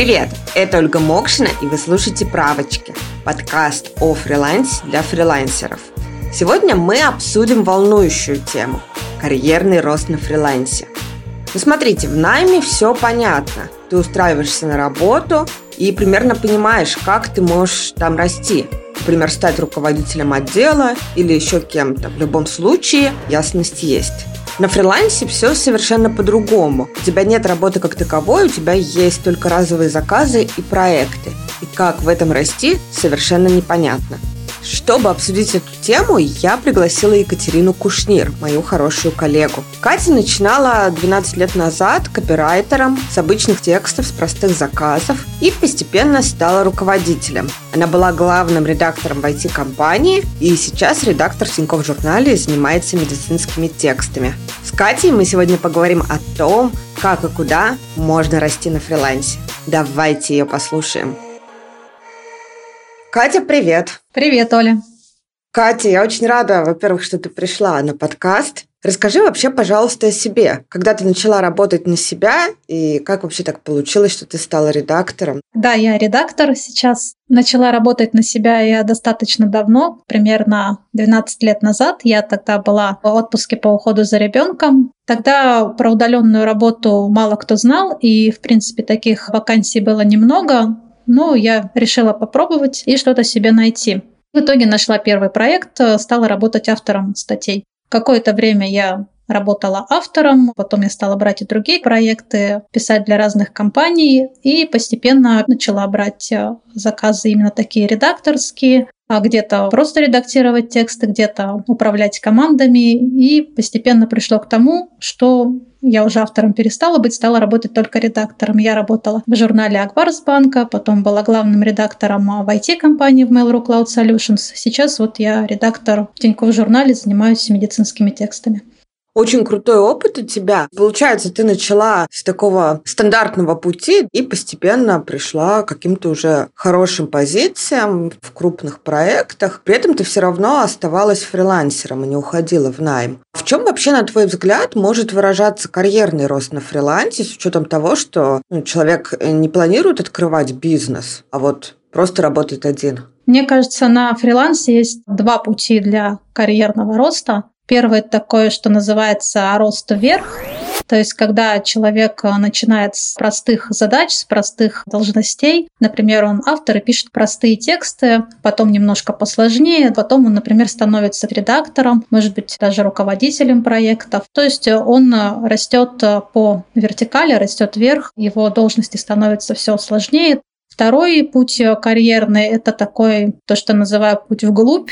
Привет, это Ольга Мокшина, и вы слушаете «Правочки» – подкаст о фрилансе для фрилансеров. Сегодня мы обсудим волнующую тему – карьерный рост на фрилансе. Ну смотрите, в найме все понятно. Ты устраиваешься на работу и примерно понимаешь, как ты можешь там расти. Например, стать руководителем отдела или еще кем-то. В любом случае ясность есть. На фрилансе все совершенно по-другому. У тебя нет работы как таковой, у тебя есть только разовые заказы и проекты. И как в этом расти, совершенно непонятно. Чтобы обсудить эту тему, я пригласила Екатерину Кушнир, мою хорошую коллегу. Катя начинала 12 лет назад копирайтером с обычных текстов, с простых заказов и постепенно стала руководителем. Она была главным редактором в IT-компании и сейчас редактор в Тинькофф журнале занимается медицинскими текстами. С Катей мы сегодня поговорим о том, как и куда можно расти на фрилансе. Давайте ее послушаем. Катя, привет! Привет, Оля! Катя, я очень рада, во-первых, что ты пришла на подкаст. Расскажи вообще, пожалуйста, о себе. Когда ты начала работать на себя и как вообще так получилось, что ты стала редактором? Да, я редактор сейчас. Начала работать на себя я достаточно давно, примерно 12 лет назад. Я тогда была в отпуске по уходу за ребенком. Тогда про удаленную работу мало кто знал, и, в принципе, таких вакансий было немного. Но я решила попробовать и что-то себе найти. В итоге нашла первый проект, э, стала работать автором статей. Какое-то время я работала автором, потом я стала брать и другие проекты, писать для разных компаний и постепенно начала брать э, заказы именно такие редакторские, а где-то просто редактировать тексты, где-то управлять командами. И постепенно пришло к тому, что я уже автором перестала быть, стала работать только редактором. Я работала в журнале Акбарсбанка, потом была главным редактором в IT-компании в Mail.ru Cloud Solutions. Сейчас вот я редактор в Тинькофф журнале, занимаюсь медицинскими текстами. Очень крутой опыт у тебя. Получается, ты начала с такого стандартного пути и постепенно пришла к каким-то уже хорошим позициям в крупных проектах. При этом ты все равно оставалась фрилансером и не уходила в найм. В чем вообще, на твой взгляд, может выражаться карьерный рост на фрилансе с учетом того, что ну, человек не планирует открывать бизнес, а вот просто работает один? Мне кажется, на фрилансе есть два пути для карьерного роста. Первый такое, что называется рост вверх. То есть, когда человек э, начинает с простых задач, с простых должностей, например, он автор и пишет простые тексты, потом немножко посложнее, потом он, например, становится редактором, может быть, даже руководителем проектов. То есть э, он э, растет по вертикали, растет вверх, его должности становятся все сложнее. Второй путь карьерный – это такой, то, что называю путь вглубь.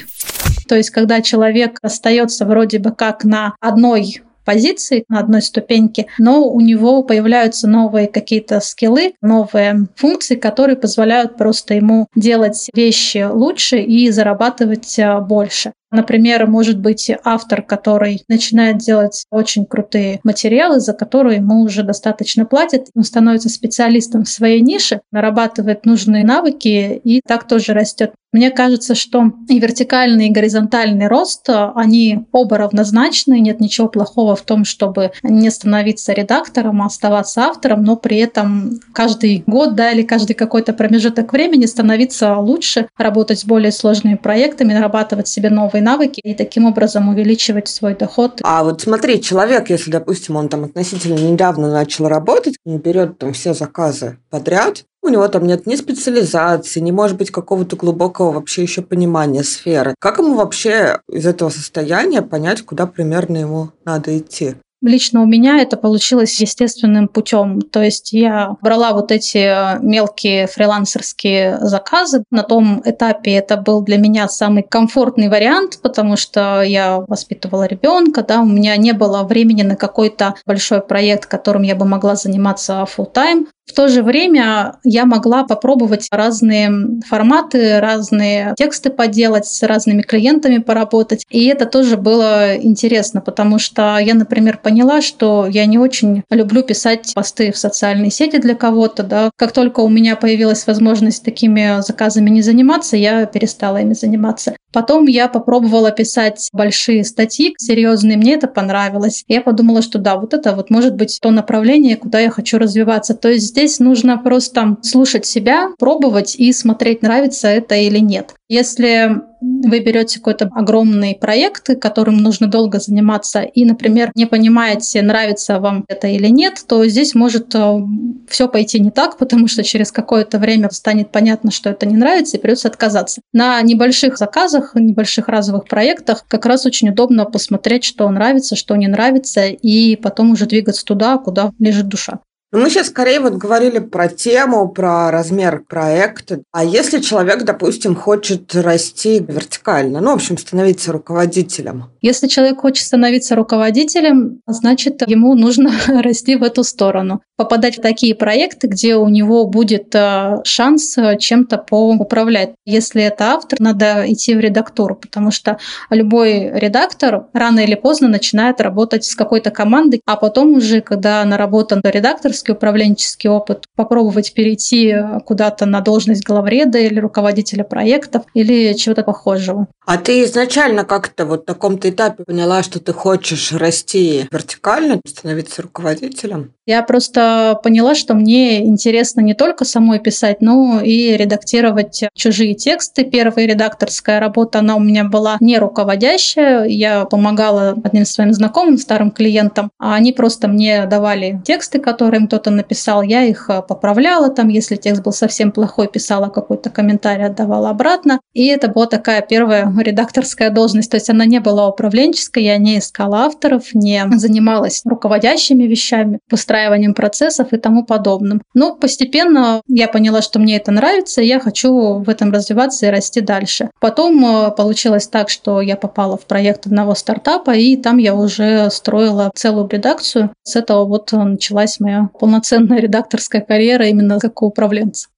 То есть, когда человек остается вроде бы как на одной позиции, на одной ступеньке, но у него появляются новые какие-то скиллы, новые функции, которые позволяют просто ему делать вещи лучше и зарабатывать а, больше. Например, может быть автор, который начинает делать очень крутые материалы, за которые ему уже достаточно платят. Он становится специалистом в своей нише, нарабатывает нужные навыки и так тоже растет. Мне кажется, что и вертикальный, и горизонтальный рост, они оба равнозначны. Нет ничего плохого в том, чтобы не становиться редактором, а оставаться автором, но при этом каждый год да, или каждый какой-то промежуток времени становиться лучше, работать с более сложными проектами, нарабатывать себе новые новые навыки и таким образом увеличивать свой доход. А вот смотри, человек, если, допустим, он там относительно недавно начал работать, не берет там все заказы подряд, у него там нет ни специализации, ни, может быть, какого-то глубокого вообще еще понимания сферы. Как ему вообще из этого состояния понять, куда примерно ему надо идти? Лично у меня это получилось естественным путем. То есть я брала вот эти э, мелкие фрилансерские заказы. На том этапе это был для меня самый комфортный вариант, потому что я воспитывала ребенка, да, у меня не было времени на какой-то большой проект, которым я бы могла заниматься full time. В то же время я могла попробовать разные форматы, разные тексты поделать, с разными клиентами поработать. И это тоже было интересно, потому что я, например, поняла, что я не очень люблю писать посты в социальные сети для кого-то. Да. Как только у меня появилась возможность такими заказами не заниматься, я перестала ими заниматься. Потом я попробовала писать большие статьи, серьезные, мне это понравилось. Я подумала, что да, вот это вот может быть то направление, куда я хочу развиваться. То есть Здесь нужно просто слушать себя, пробовать и смотреть, нравится это или нет. Если вы берете какой-то огромный проект, которым нужно долго заниматься, и, например, не понимаете, нравится вам это или нет, то здесь может э, все пойти не так, потому что через какое-то время станет понятно, что это не нравится, и придется отказаться. На небольших заказах, небольших разовых проектах как раз очень удобно посмотреть, что нравится, что не нравится, и потом уже двигаться туда, куда лежит душа. Мы сейчас скорее вот говорили про тему, про размер проекта. А если человек, допустим, хочет расти вертикально, ну, в общем, становиться руководителем? Если человек хочет становиться руководителем, значит, ему нужно расти в эту сторону. Попадать в такие проекты, где у него будет э, шанс э, чем-то поуправлять. Если это автор, надо идти в редактуру, потому что любой редактор рано или поздно начинает работать с какой-то командой, а потом уже, когда наработан редактор, менеджерский, управленческий опыт, попробовать перейти куда-то на должность главреда или руководителя проектов или чего-то похожего. А ты изначально как-то вот в таком-то этапе поняла, что ты хочешь расти вертикально, становиться руководителем? Я просто поняла, что мне интересно не только самой писать, но и редактировать чужие тексты. Первая редакторская работа, она у меня была не руководящая. Я помогала одним своим знакомым, старым клиентам, а они просто мне давали тексты, которые им кто-то написал. Я их поправляла там, если текст был совсем плохой, писала какой-то комментарий, отдавала обратно. И это была такая первая редакторская должность. То есть она не была управленческой, я не искала авторов, не занималась руководящими вещами, выстраиванием процессов и тому подобным. Но постепенно я поняла, что мне это нравится, и я хочу в этом развиваться и расти дальше. Потом э, получилось так, что я попала в проект одного стартапа, и там я уже строила целую редакцию. С этого вот началась моя полноценная редакторская карьера именно как управленца.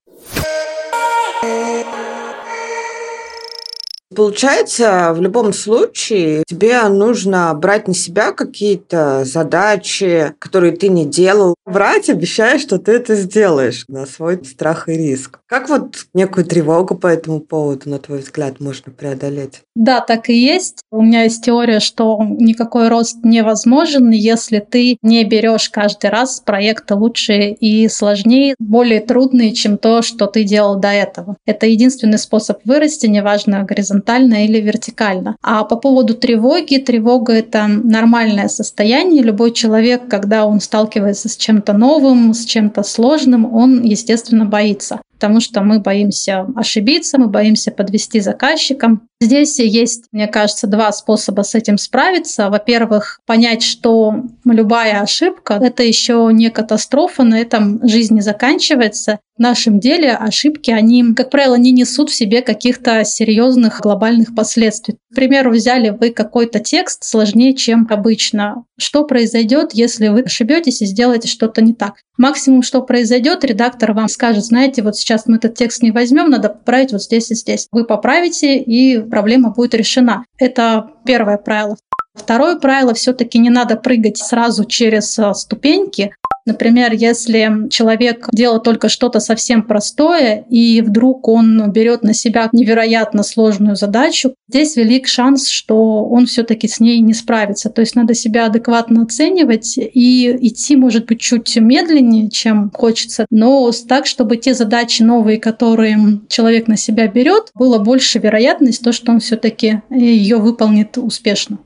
Получается, в любом случае тебе нужно брать на себя какие-то задачи, которые ты не делал. Брать, обещая, что ты это сделаешь на свой страх и риск. Как вот некую тревогу по этому поводу, на твой взгляд, можно преодолеть? Да, так и есть. У меня есть теория, что никакой рост невозможен, если ты не берешь каждый раз проекты лучше и сложнее, более трудные, чем то, что ты делал до этого. Это единственный способ вырасти, неважно горизонтально горизонтально или вертикально. А по поводу тревоги, тревога — это нормальное состояние. Любой человек, когда он сталкивается с чем-то новым, с чем-то сложным, он, естественно, боится потому что мы боимся ошибиться, мы боимся подвести заказчика. Здесь есть, мне кажется, два способа с этим справиться. Во-первых, понять, что любая ошибка — это еще не катастрофа, на этом жизнь не заканчивается. В нашем деле ошибки, они, как правило, не несут в себе каких-то серьезных глобальных последствий. К примеру, взяли вы какой-то текст сложнее, чем обычно. Что произойдет, если вы ошибетесь и сделаете что-то не так? Максимум, что произойдет, редактор вам скажет, знаете, вот сейчас мы этот текст не возьмем, надо поправить вот здесь и здесь. Вы поправите, и проблема будет решена. Это первое правило. Второе правило, все-таки не надо прыгать сразу через э, ступеньки, Например, если человек делает только что-то совсем простое, и вдруг он берет на себя невероятно сложную задачу, здесь велик шанс, что он все-таки с ней не справится. То есть надо себя адекватно оценивать и идти, может быть, чуть медленнее, чем хочется, но так, чтобы те задачи новые, которые человек на себя берет, было больше вероятность, то, что он все-таки ее выполнит успешно.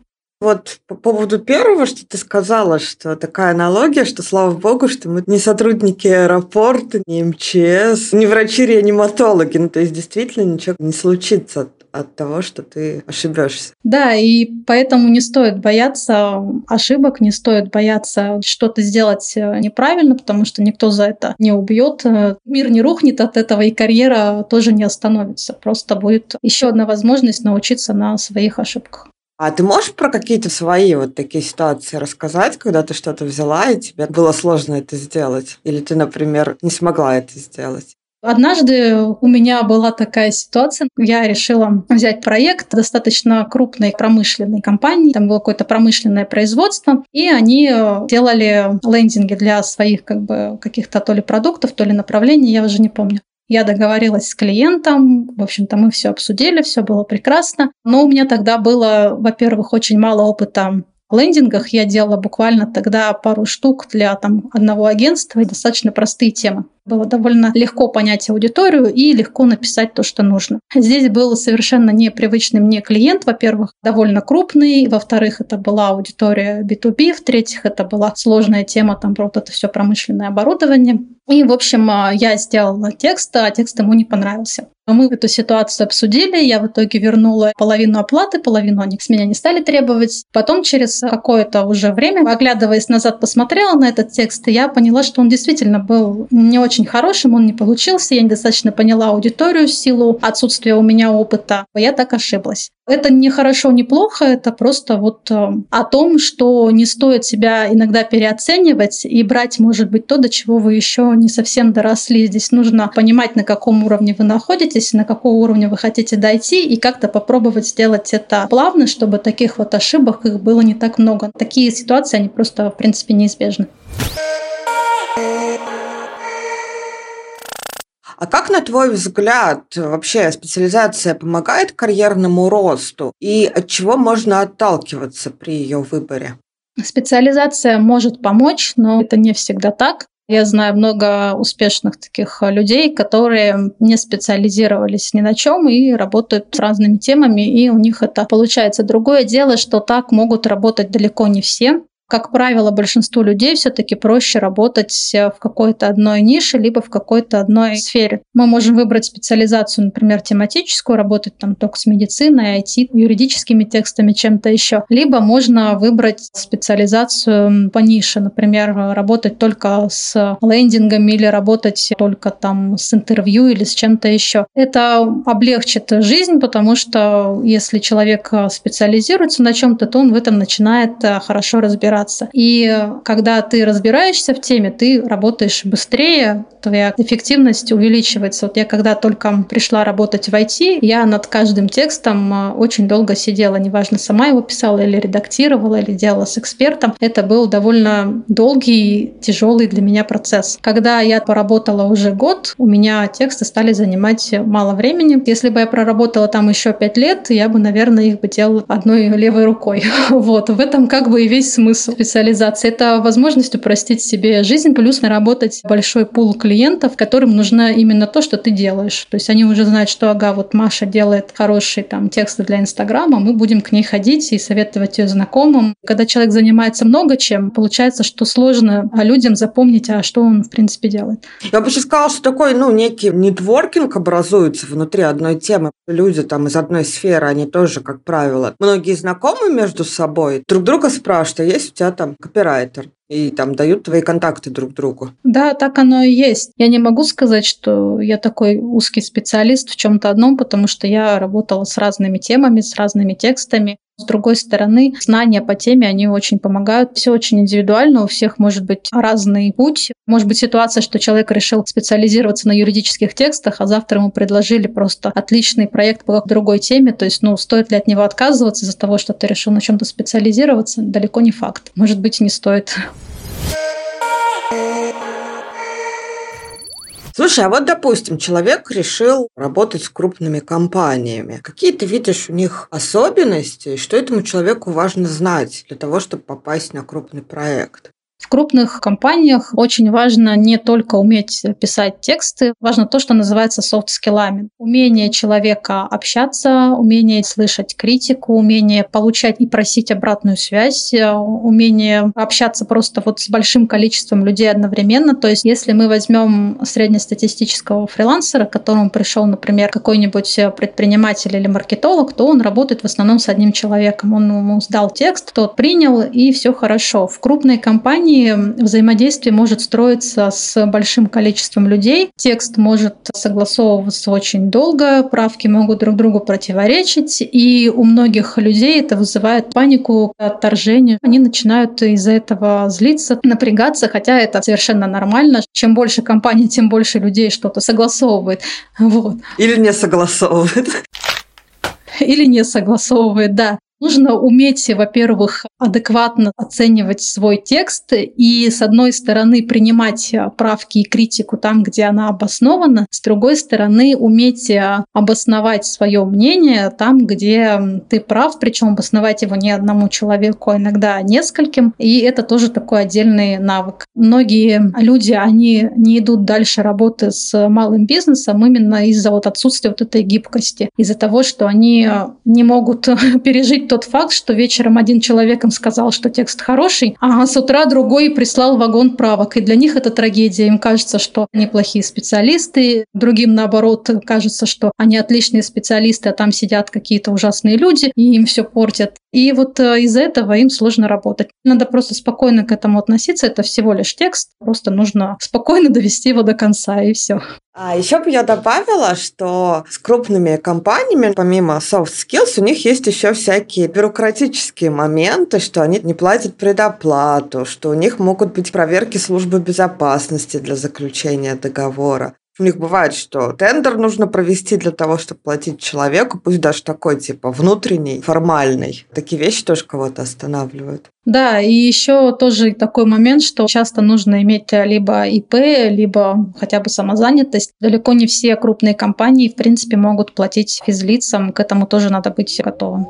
Вот по поводу первого, что ты сказала, что такая аналогия, что слава богу, что мы не сотрудники аэропорта, не МЧС, не врачи-реаниматологи. Ну, то есть действительно ничего не случится от того, что ты ошибешься. Да, и поэтому не стоит бояться ошибок, не стоит бояться что-то сделать э, неправильно, потому что никто за это не убьет. Э, мир не рухнет от этого, и карьера тоже не остановится. Просто будет еще одна возможность научиться на своих ошибках. А ты можешь про какие-то свои вот такие ситуации рассказать, когда ты что-то взяла, и тебе было сложно это сделать? Или ты, например, не смогла это сделать? Однажды у меня была такая ситуация. Я решила взять проект достаточно крупной промышленной компании. Там было какое-то промышленное производство. И они делали лендинги для своих как бы каких-то то ли продуктов, то ли направлений, я уже не помню. Я договорилась с клиентом, в общем-то, мы все обсудили, все было прекрасно. Но у меня тогда было, во-первых, очень мало опыта лендингах я делала буквально тогда пару штук для там, одного агентства и достаточно простые темы. Было довольно легко понять аудиторию и легко написать то, что нужно. Здесь был совершенно непривычный мне клиент, во-первых, довольно крупный, во-вторых, это была аудитория B2B, в-третьих, это была сложная тема, там вот это все промышленное оборудование. И, в общем, а, я сделала текст, а текст ему не понравился. Мы эту ситуацию обсудили, я в итоге вернула половину оплаты, половину они с меня не стали требовать. Потом через какое-то уже время, оглядываясь назад, посмотрела на этот текст, и я поняла, что он действительно был не очень хорошим, он не получился, я недостаточно поняла аудиторию силу отсутствия у меня опыта. Я так ошиблась. Это не хорошо, не плохо, это просто вот э, о том, что не стоит себя иногда переоценивать и брать, может быть, то, до чего вы еще не совсем доросли. Здесь нужно понимать, на каком уровне вы находитесь, на каком уровне вы хотите дойти, и как-то попробовать сделать это плавно, чтобы таких вот ошибок их было не так много. Такие ситуации, они просто, в принципе, неизбежны. А как, на твой взгляд, вообще специализация помогает карьерному росту? И от чего можно отталкиваться при ее выборе? Специализация может помочь, но это не всегда так. Я знаю много успешных таких людей, которые не специализировались ни на чем и работают с разными темами, и у них это получается. Другое дело, что так могут работать далеко не все. Как правило, большинству людей все-таки проще работать э, в какой-то одной нише, либо в какой-то одной сфере. Мы можем выбрать специализацию, например, тематическую, работать там только с медициной, IT, юридическими текстами, чем-то еще. Либо можно выбрать специализацию по нише, например, работать только с лендингами или работать только там с интервью или с чем-то еще. Это облегчит жизнь, потому что если человек специализируется на чем-то, то он в этом начинает э, хорошо разбираться разбираться. И когда ты разбираешься в теме, ты работаешь быстрее, твоя эффективность увеличивается. Вот я когда только пришла работать в IT, я над каждым текстом э, очень долго сидела, неважно, сама его писала или редактировала, или делала с экспертом. Это был довольно долгий, тяжелый для меня процесс. Когда я поработала уже год, у меня тексты стали занимать мало времени. Если бы я проработала там еще пять лет, я бы, наверное, их бы делала одной левой рукой. Вот, в этом как бы и весь смысл специализации. Это возможность упростить себе жизнь, плюс наработать большой пул клиентов, которым нужно именно то, что ты делаешь. То есть они уже знают, что ага, вот Маша делает хорошие там тексты для Инстаграма, мы будем к ней ходить и советовать ее знакомым. Когда человек занимается много чем, получается, что сложно людям запомнить, а что он в принципе делает. Я бы сейчас сказала, что такой, ну, некий нетворкинг образуется внутри одной темы. Люди там из одной сферы, они тоже, как правило, многие знакомы между собой, друг друга спрашивают, а есть тебя там копирайтер, и там дают твои контакты друг другу. Да, так оно и есть. Я не могу сказать, что я такой узкий специалист в чем-то одном, потому что я работала с разными темами, с разными текстами. С другой стороны, знания по теме, они очень помогают. Все очень индивидуально, у всех может быть разный путь. Может быть ситуация, что человек решил специализироваться на юридических текстах, а завтра ему предложили просто отличный проект по другой теме. То есть, ну, стоит ли от него отказываться из-за того, что ты решил на чем-то специализироваться? Далеко не факт. Может быть, не стоит. Слушай, а вот, допустим, человек решил работать с крупными компаниями. Какие ты видишь у них особенности, что этому человеку важно знать для того, чтобы попасть на крупный проект? В крупных компаниях очень важно не только уметь писать тексты, важно то, что называется софт-скиллами. Умение человека общаться, умение слышать критику, умение получать и просить обратную связь, э, умение общаться просто вот с большим количеством людей одновременно. То есть если мы возьмем среднестатистического фрилансера, к которому пришел, например, какой-нибудь предприниматель или маркетолог, то он работает в основном с одним человеком. Он ему сдал текст, тот принял, и все хорошо. В крупной компании компании взаимодействие может строиться с большим количеством людей. Текст может согласовываться очень долго, правки могут друг другу противоречить, и у многих людей это вызывает панику, отторжение. Они начинают из-за этого злиться, напрягаться, хотя это совершенно нормально. Чем больше компаний, тем больше людей что-то согласовывает. Вот. Или не согласовывает. Или не согласовывает, да. Нужно уметь, во-первых, адекватно оценивать свой текст и, с одной стороны, принимать правки и критику там, где она обоснована, с другой стороны, уметь обосновать свое мнение там, где ты прав, причем обосновать его не одному человеку, а иногда нескольким. И это тоже такой отдельный навык. Многие люди, они не идут дальше работы с малым бизнесом именно из-за вот отсутствия вот этой гибкости, из-за того, что они не могут пережить тот факт, что вечером один человек им сказал, что текст хороший, а с утра другой прислал вагон правок. И для них это трагедия. Им кажется, что они плохие специалисты, другим, наоборот, кажется, что они отличные специалисты, а там сидят какие-то ужасные люди, и им все портят. И вот э, из-за этого им сложно работать. Надо просто спокойно к этому относиться. Это всего лишь текст. Просто нужно спокойно довести его до конца, и все. А еще бы я добавила, что с крупными компаниями, помимо soft skills, у них есть еще всякие бюрократические моменты, что они не платят предоплату, что у них могут быть проверки службы безопасности для заключения договора. У них бывает, что тендер нужно провести для того, чтобы платить человеку, пусть даже такой, типа, внутренний, формальный. Такие вещи тоже кого-то останавливают. Да, и еще тоже такой момент, что часто нужно иметь либо ИП, либо хотя бы самозанятость. Далеко не все крупные компании, в принципе, могут платить физлицам. К этому тоже надо быть готовым.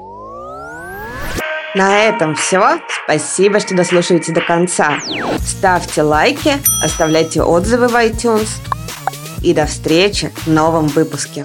На этом все. Спасибо, что дослушаете до конца. Ставьте лайки, оставляйте отзывы в iTunes. И до встречи в новом выпуске.